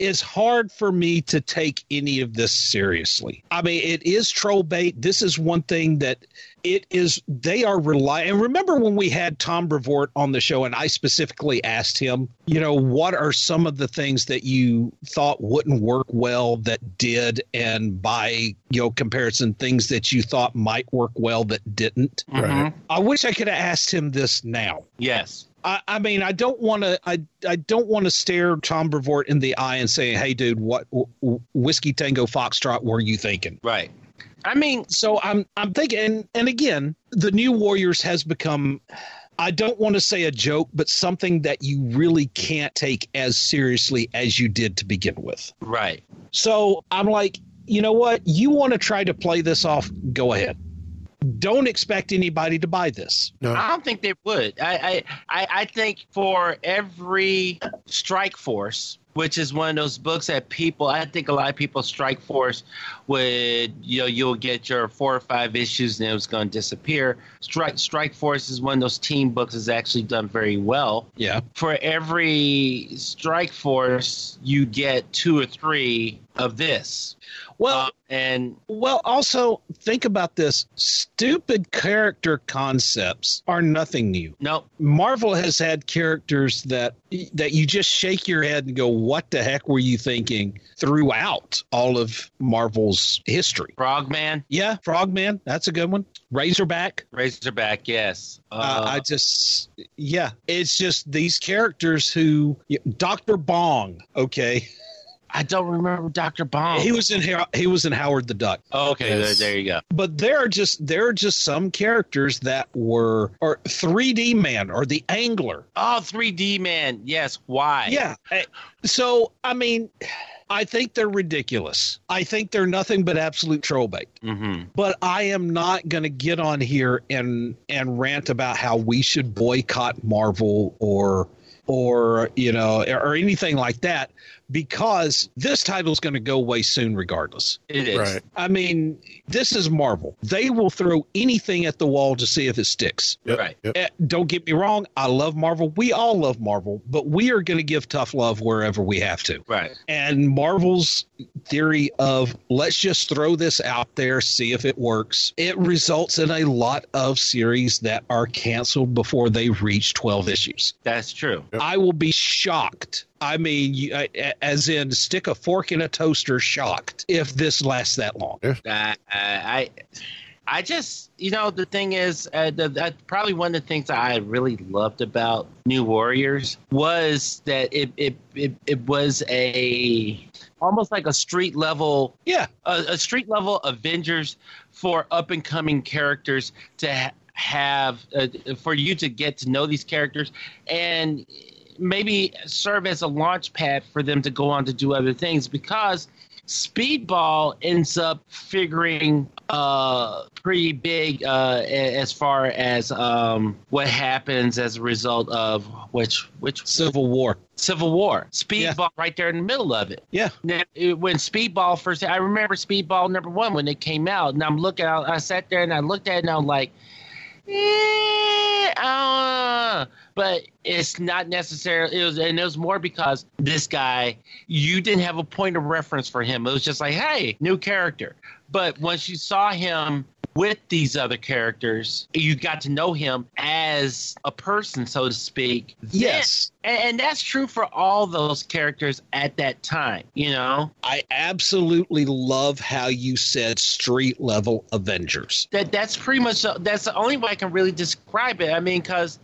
it's hard for me to take any of this seriously. I mean, it is troll bait. This is one thing that it is they are relying and remember when we had tom brevoort on the show and i specifically asked him you know what are some of the things that you thought wouldn't work well that did and by you know comparison things that you thought might work well that didn't right mm-hmm. i wish i could have asked him this now yes I, I mean, I don't want to. I I don't want to stare Tom Brevoort in the eye and say, "Hey, dude, what w- whiskey tango foxtrot were you thinking?" Right. I mean, so I'm I'm thinking, and, and again, the new Warriors has become. I don't want to say a joke, but something that you really can't take as seriously as you did to begin with. Right. So I'm like, you know what? You want to try to play this off? Go ahead don't expect anybody to buy this. No. I don't think they would. I, I, I think for every strike force, which is one of those books that people I think a lot of people strike force would you know you'll get your four or five issues and it was going to disappear. Strike Strike Force is one of those team books that's actually done very well. Yeah. For every Strike Force, you get two or three of this. Well, uh, and well, also think about this: stupid character concepts are nothing new. No, Marvel has had characters that that you just shake your head and go, "What the heck were you thinking?" Throughout all of Marvel's history, Frogman, yeah, Frogman, that's a good one. Razorback, Razorback, yes. Uh, uh, I just, yeah, it's just these characters who Doctor Bong, okay. I don't remember Doctor Bong. He was in he was in Howard the Duck. Oh, okay, yes. there, there, you go. But there are just there are just some characters that were or 3D Man or the Angler. Oh, 3D Man. Yes. Why? Yeah. So I mean. I think they're ridiculous. I think they're nothing but absolute troll bait. Mm-hmm. But I am not going to get on here and and rant about how we should boycott Marvel or or you know or anything like that because this title is going to go away soon regardless. It is. Right. I mean, this is Marvel. They will throw anything at the wall to see if it sticks. Yep. Right. Yep. Eh, don't get me wrong. I love Marvel. We all love Marvel, but we are going to give tough love wherever we have to. Right. And Marvel's theory of let's just throw this out there, see if it works, it results in a lot of series that are canceled before they reach 12 issues. That's true. Yep. I will be shocked. I mean, as in stick a fork in a toaster, shocked if this lasts that long. Uh, I, I just, you know, the thing is, uh, the, uh, probably one of the things I really loved about New Warriors was that it, it, it, it was a almost like a street level, yeah, a, a street level Avengers for up and coming characters to ha- have uh, for you to get to know these characters and maybe serve as a launch pad for them to go on to do other things because Speedball ends up figuring uh, pretty big uh, as far as um, what happens as a result of which which Civil War. Civil War. Speedball yeah. right there in the middle of it. Yeah. Now, when Speedball first, I remember Speedball number one when it came out, and I'm looking, I, I sat there and I looked at it and I'm like, eh, uh, but it's not necessarily it was and it was more because this guy you didn't have a point of reference for him. It was just like hey new character. But once you saw him with these other characters. You got to know him as a person, so to speak. Then- Yes. and, and that's true for all those characters at that time. You know, I absolutely love how you said street level Avengers. that that's pretty much that's the only way I can really describe it. I mean, because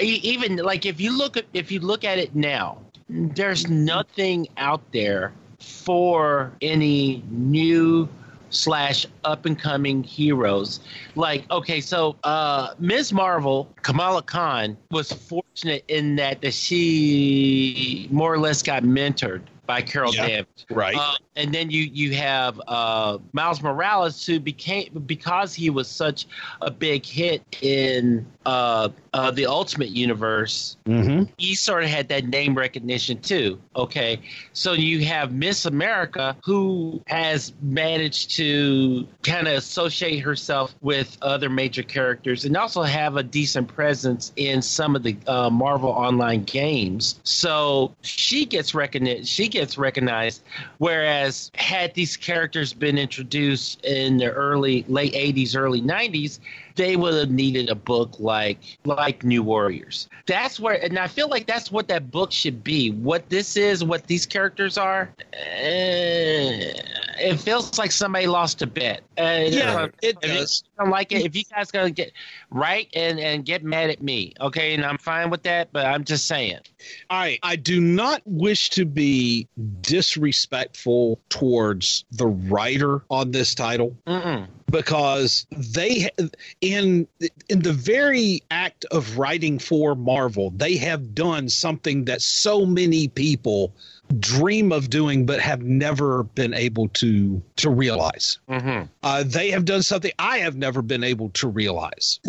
even like if you look at if you look at it now, there's nothing out there for any new slash up and coming heroes. Like, okay, so uh Ms. Marvel, Kamala Khan, was fortunate in that that she more or less got mentored by Carol Yeah, Danvers. right. Uh, and then you you have uh, Miles Morales, who became because he was such a big hit in uh, uh, the Ultimate Universe. Mm-hmm. He sort of had that name recognition too. Okay, so you have Miss America, who has managed to kind of associate herself with other major characters, and also have a decent presence in some of the uh, Marvel online games. So she gets recognized. She gets recognized, whereas had these characters been introduced in the early late 80s early 90s they would have needed a book like like new warriors. That's where and i feel like that's what that book should be. What this is what these characters are eh, it feels like somebody lost a bet. Uh, Yeah, it if you don't like it. If you guys gonna get right and and get mad at me okay and i'm fine with that but i'm just saying. I I do not wish to be disrespectful towards the writer on this title. Mm-mm. Because they in in the very act of writing for Marvel they have done something that so many people dream of doing but have never been able to to realize Mm-hmm. uh, they have done something I have never been able to realize.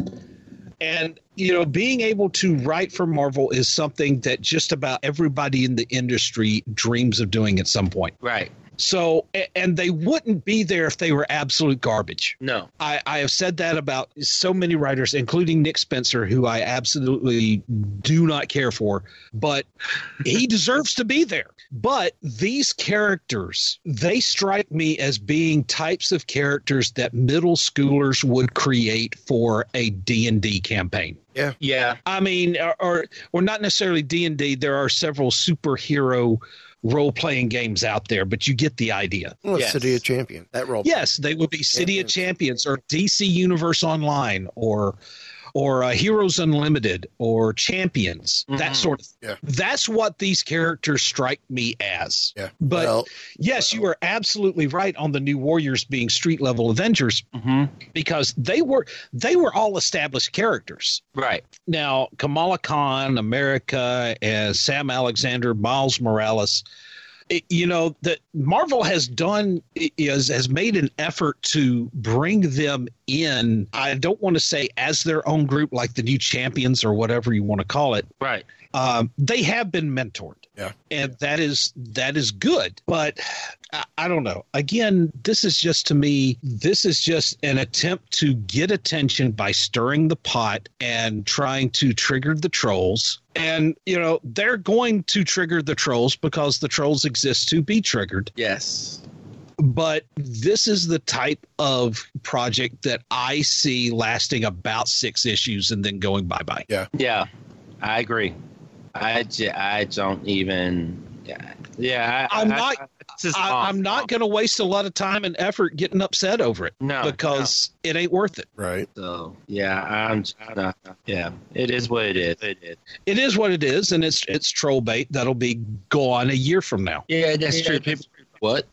And, you know, being able to write for Marvel is something that just about everybody in the industry dreams of doing at some point. right So, and they wouldn't be there if they were absolute garbage. no I, I have said that about so many writers, including Nick Spencer, who I absolutely do not care for, but he deserves to be there. But these characters, they strike me as being types of characters that middle schoolers would create for a D&D campaign. Yeah. yeah I mean, or or, or not necessarily D and D. There are several superhero role playing games out there, but you get the idea. Well, Yes. City of Champion. That role. Yes, they would be City of Champions or DC Universe Online or or uh, Heroes Unlimited or Champions, that Mhm. sort of. Yeah. That's what these characters strike me as. Yeah. But well, yes, you are absolutely right on the new Warriors being street level Avengers mm-hmm. because they were they were all established characters. right Now, Kamala Khan, America, as Sam Alexander, Miles Morales, you know that Marvel has done is has made an effort to bring them in. I don't want to say as their own group, like the new champions or whatever you want to call it. right Um, they have been mentored, Yeah. and that is that is good. But I, I don't know. Again, this is just to me, this is just an attempt to get attention by stirring the pot and trying to trigger the trolls. And you know they're going to trigger the trolls because the trolls exist to be triggered. yes But this is the type of project that I see lasting about six issues and then going bye bye. yeah. Yeah, I agree. I, j- I don't even. Yeah, yeah. I, I'm not- I, I, I, I'm not going to waste a lot of time and effort getting upset over it No, because it ain't worth it. Right. So yeah, I'm. Uh, yeah, it is what it is. It is. It is what it is, and it's it's troll bait that'll be gone a year from now. Yeah, that's true. People, what?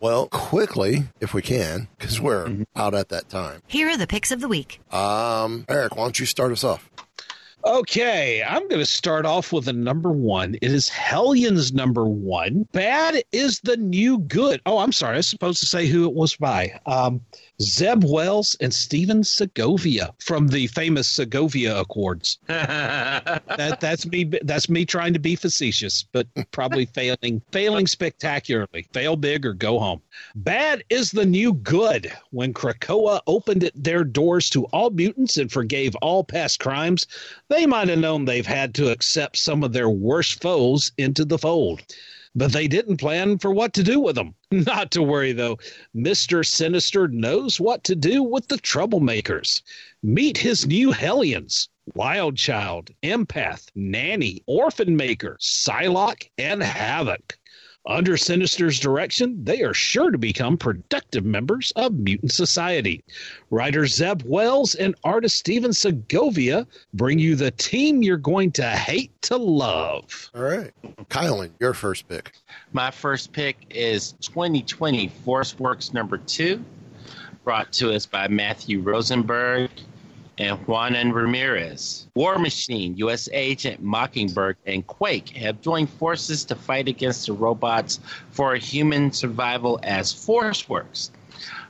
Well, quickly, if we can, because we're Mm-hmm. out at that time. Here are the picks of the week. Um, Eric, why don't you start us off? Okay, I'm going to start off with a number one. It is Hellions number one. Bad is the new good. Oh, I'm sorry. I was supposed to say who it was by. Um, Zeb Wells and Stephen Segovia from the famous Segovia Accords. that that's me. That's me trying to be facetious, but probably failing, failing spectacularly. Fail big or go home. Bad is the new good. When Krakoa opened their doors to all mutants and forgave all past crimes, they might have known they've had to accept some of their worst foes into the fold. But they didn't plan for what to do with them. Not to worry, though. Mr. Sinister knows what to do with the troublemakers. Meet his new Hellions. Wild Child, Empath, Nanny, Orphan Maker, Psylocke, and Havok. Under Sinister's direction, they are sure to become productive members of Mutant Society. Writer Zeb Wells and artist Stephen Segovia bring you the team you're going to hate to love. All right. Kylan, your first pick. My first pick is 2020 Force Works number two, brought to us by Matthew Rosenberg and Juanan Ramirez. War Machine, U.S. Agent Mockingbird, and Quake have joined forces to fight against the robots for human survival as Force Works.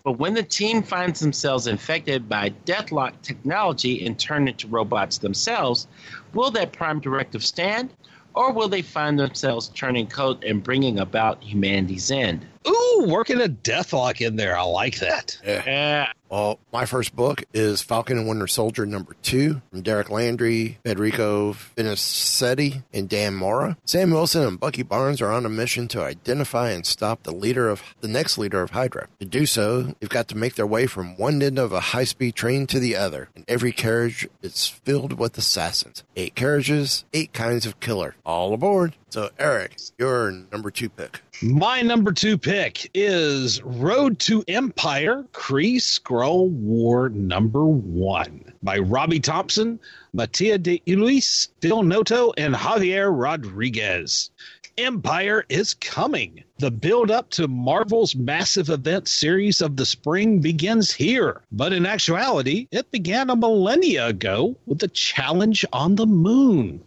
But when the team finds themselves infected by Deathlok technology and turn into robots themselves, will that prime directive stand? Or will they find themselves turning coat and bringing about humanity's end? Ooh, working a Deathlok in there. I like that. Yeah. Well, my first book is Falcon and Winter Soldier number two from Derek Landy, Federico Vicentini, and Dan Mora. Sam Wilson and Bucky Barnes are on a mission to identify and stop the leader of the next leader of Hydra. To do so, they've got to make their way from one end of a high-speed train to the other, and every carriage is filled with assassins. Eight carriages, eight kinds of killer. All aboard. So, Eric, your number two pick. My number two pick is Road to Empire Kree Skrull War number one by Robbie Thompson, Mattia De Iulis, Phil Noto, and Javier Rodriguez. Empire is coming. The build up to Marvel's massive event series of the spring begins here. But in actuality, it began a millennia ago with a challenge on the moon.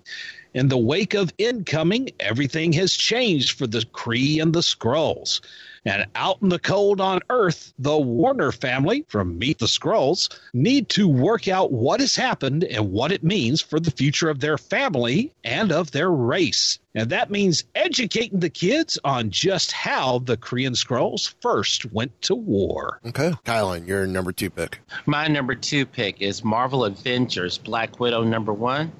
In the wake of incoming, everything has changed for the Kree and the Skrulls. And out in the cold on Earth, the Warner family from Meet the Skrulls need to work out what has happened and what it means for the future of their family and of their race. And that means educating the kids on just how the Kree and Skrulls first went to war. Okay. Kylan, your number two pick. My number two pick is Marvel Avengers Black Widow number one,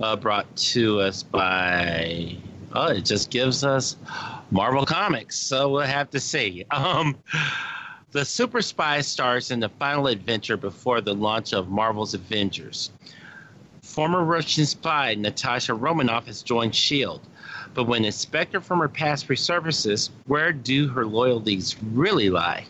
uh, brought to us by. Oh, it just gives us Marvel Comics. So we'll have to see. Um, the Super Spy stars in the final adventure before the launch of Marvel's Avengers. Former Russian spy Natasha Romanoff has joined S.H.I.E.L.D. But when Inspector from her past resurfaces, where do her loyalties really lie?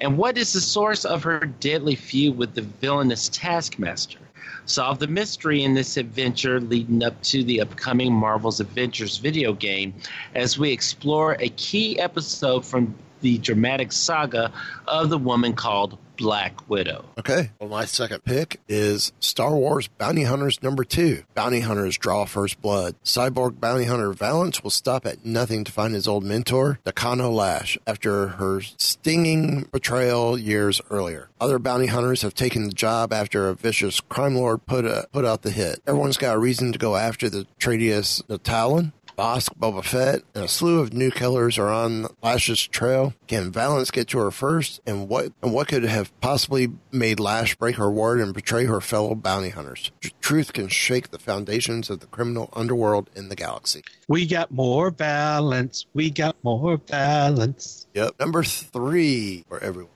And what is the source of her deadly feud with the villainous Taskmaster? Solve the mystery in this adventure leading up to the upcoming Marvel's Avengers video game as we explore a key episode from the dramatic saga of the woman called Black Widow. Okay. Well, my second pick is Star Wars Bounty Hunters number two. Bounty Hunters draw first blood. Cyborg bounty hunter Valance will stop at nothing to find his old mentor, Nakano Lash, after her stinging betrayal years earlier. Other bounty hunters have taken the job after a vicious crime lord put a, put out the hit. Everyone's got a reason to go after the traitorous Natalin. Bossk, Boba Fett, and a slew of new killers are on Lash's trail. Can Valance get to her first? And what and what could have possibly made Lash break her word and betray her fellow bounty hunters? Truth can shake the foundations of the criminal underworld in the galaxy. We got more balance. We got more balance. Yep. Number three for everyone.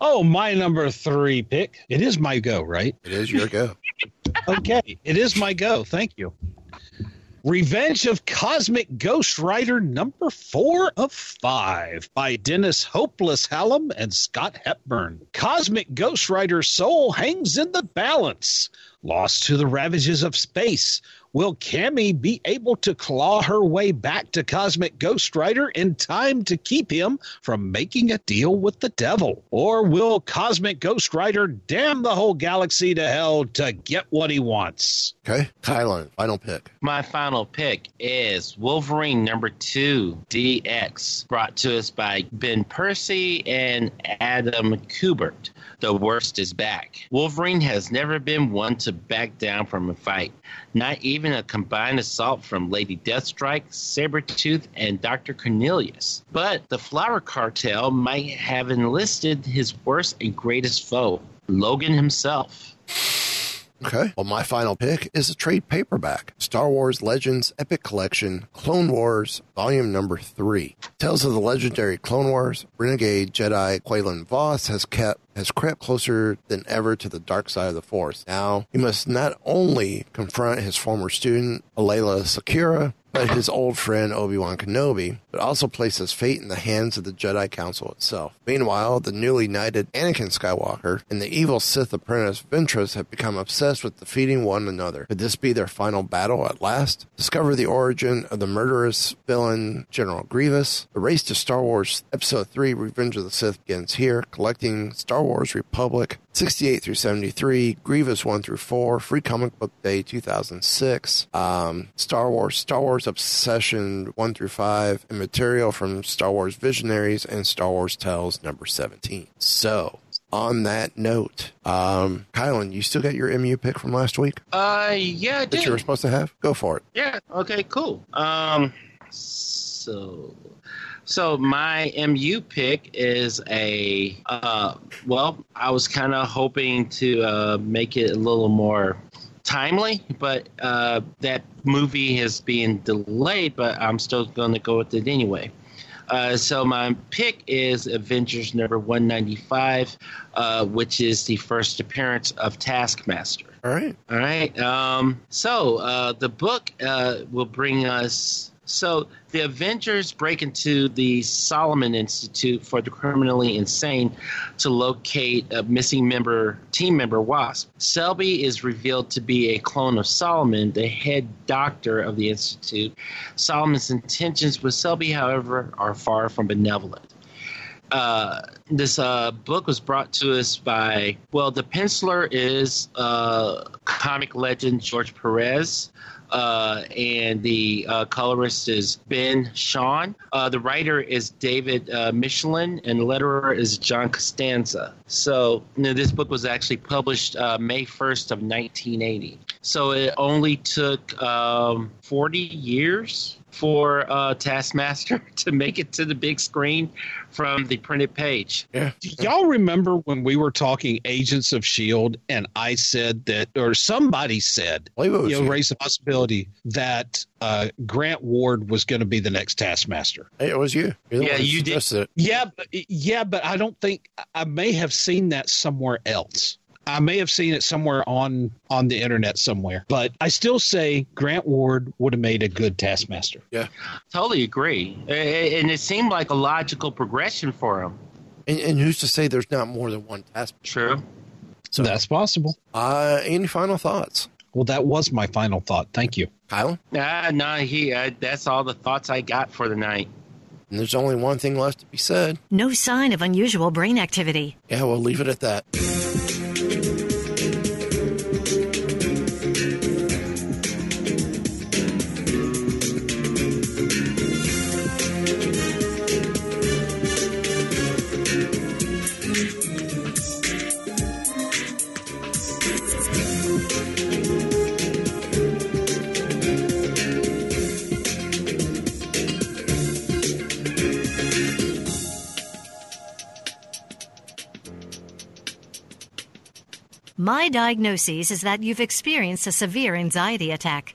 Oh, my number three pick. It is my go, right? It is your go. okay. It is my go. Thank you. Revenge of Cosmic Ghost Rider number four of five by Dennis Hopeless Hallum and Scott Hepburn. Cosmic Ghost Rider's soul hangs in the balance. Lost to the ravages of space, will Cammy be able to claw her way back to Cosmic Ghost Rider in time to keep him from making a deal with the devil? Or will Cosmic Ghost Rider damn the whole galaxy to hell to get what he wants? Okay. Kylan, final pick. My final pick is Wolverine number two, DX, brought to us by Ben Percy and Adam Kubert. The worst is back. Wolverine has never been one to back down from a fight, not even a combined assault from Lady Deathstrike, Sabretooth, and Dr. Cornelius. But the Flower Cartel might have enlisted his worst and greatest foe, Logan himself. Okay. Well, my final pick is a trade paperback Star Wars Legends Epic Collection Clone Wars Volume Number 3. Tales of the legendary Clone Wars, Renegade Jedi Quinlan Vos has kept has crept closer than ever to the dark side of the Force. Now, he must not only confront his former student, Aayla Secura, but his old friend Obi-Wan Kenobi, but also place his fate in the hands of the Jedi Council itself. Meanwhile, the newly knighted Anakin Skywalker and the evil Sith apprentice Ventress have become obsessed with defeating one another. Could this be their final battle at last? Discover the origin of the murderous villain General Grievous. The race to Star Wars Episode 3 Revenge of the Sith begins here, collecting Star Wars Republic 68 through 73, Grievous 1 through 4, Free Comic Book Day 2006, um, Star Wars, Star Wars Obsession 1 through 5, and material from Star Wars Visionaries and Star Wars Tales number 17. So, on that note, um, Kylan, you still got your MU pick from last week Uh, yeah, I that did. you were supposed to have? Go for it. Yeah. Okay. Cool. Um. So. So my MU pick is a. Uh. Well, I was kind of hoping to uh, make it a little more timely, but uh, that movie is being delayed. But I'm still going to go with it anyway. Uh, so my pick is Avengers number 195, uh, which is the first appearance of Taskmaster. All right. All right. Um, so uh, the book uh, will bring us. So the Avengers break into the Solomon Institute for the Criminally Insane to locate a missing member, team member Wasp. Selby is revealed to be a clone of Solomon, the head doctor of the institute. Solomon's intentions with Selby, however, are far from benevolent uh, this uh, book was brought to us by, well, the penciler is uh, comic legend George Perez. Uh, and the uh, colorist is Ben Sean. Uh, the writer is David uh, Michelinie, and the letterer is John Costanza. So you know, this book was actually published uh, May 1st of 1980. So it only took um, 40 years for Taskmaster to make it to the big screen from the printed page. Yeah. Do y'all remember when we were talking Agents of S.H.I.E.L.D. and I said that, or somebody said, Well, you know, you. raised the possibility that uh, Grant Ward was going to be the next Taskmaster? It was you. Yeah, you did. it. Yeah, but, yeah, but I don't think I may have seen that somewhere else. I may have seen it somewhere on on the internet somewhere, but I still say Grant Ward would have made a good Taskmaster. Yeah. Totally agree. A- a- And it seemed like a logical progression for him. And, and who's to say there's not more than one task? True. So that's possible. Uh, any final thoughts? Well, that was my final thought. Thank you. Kyle? Ah, no, he. Uh, that's all the thoughts I got for the night. And there's only one thing left to be said. No sign of unusual brain activity. Yeah, we'll leave it at that. My diagnosis is that you've experienced a severe anxiety attack.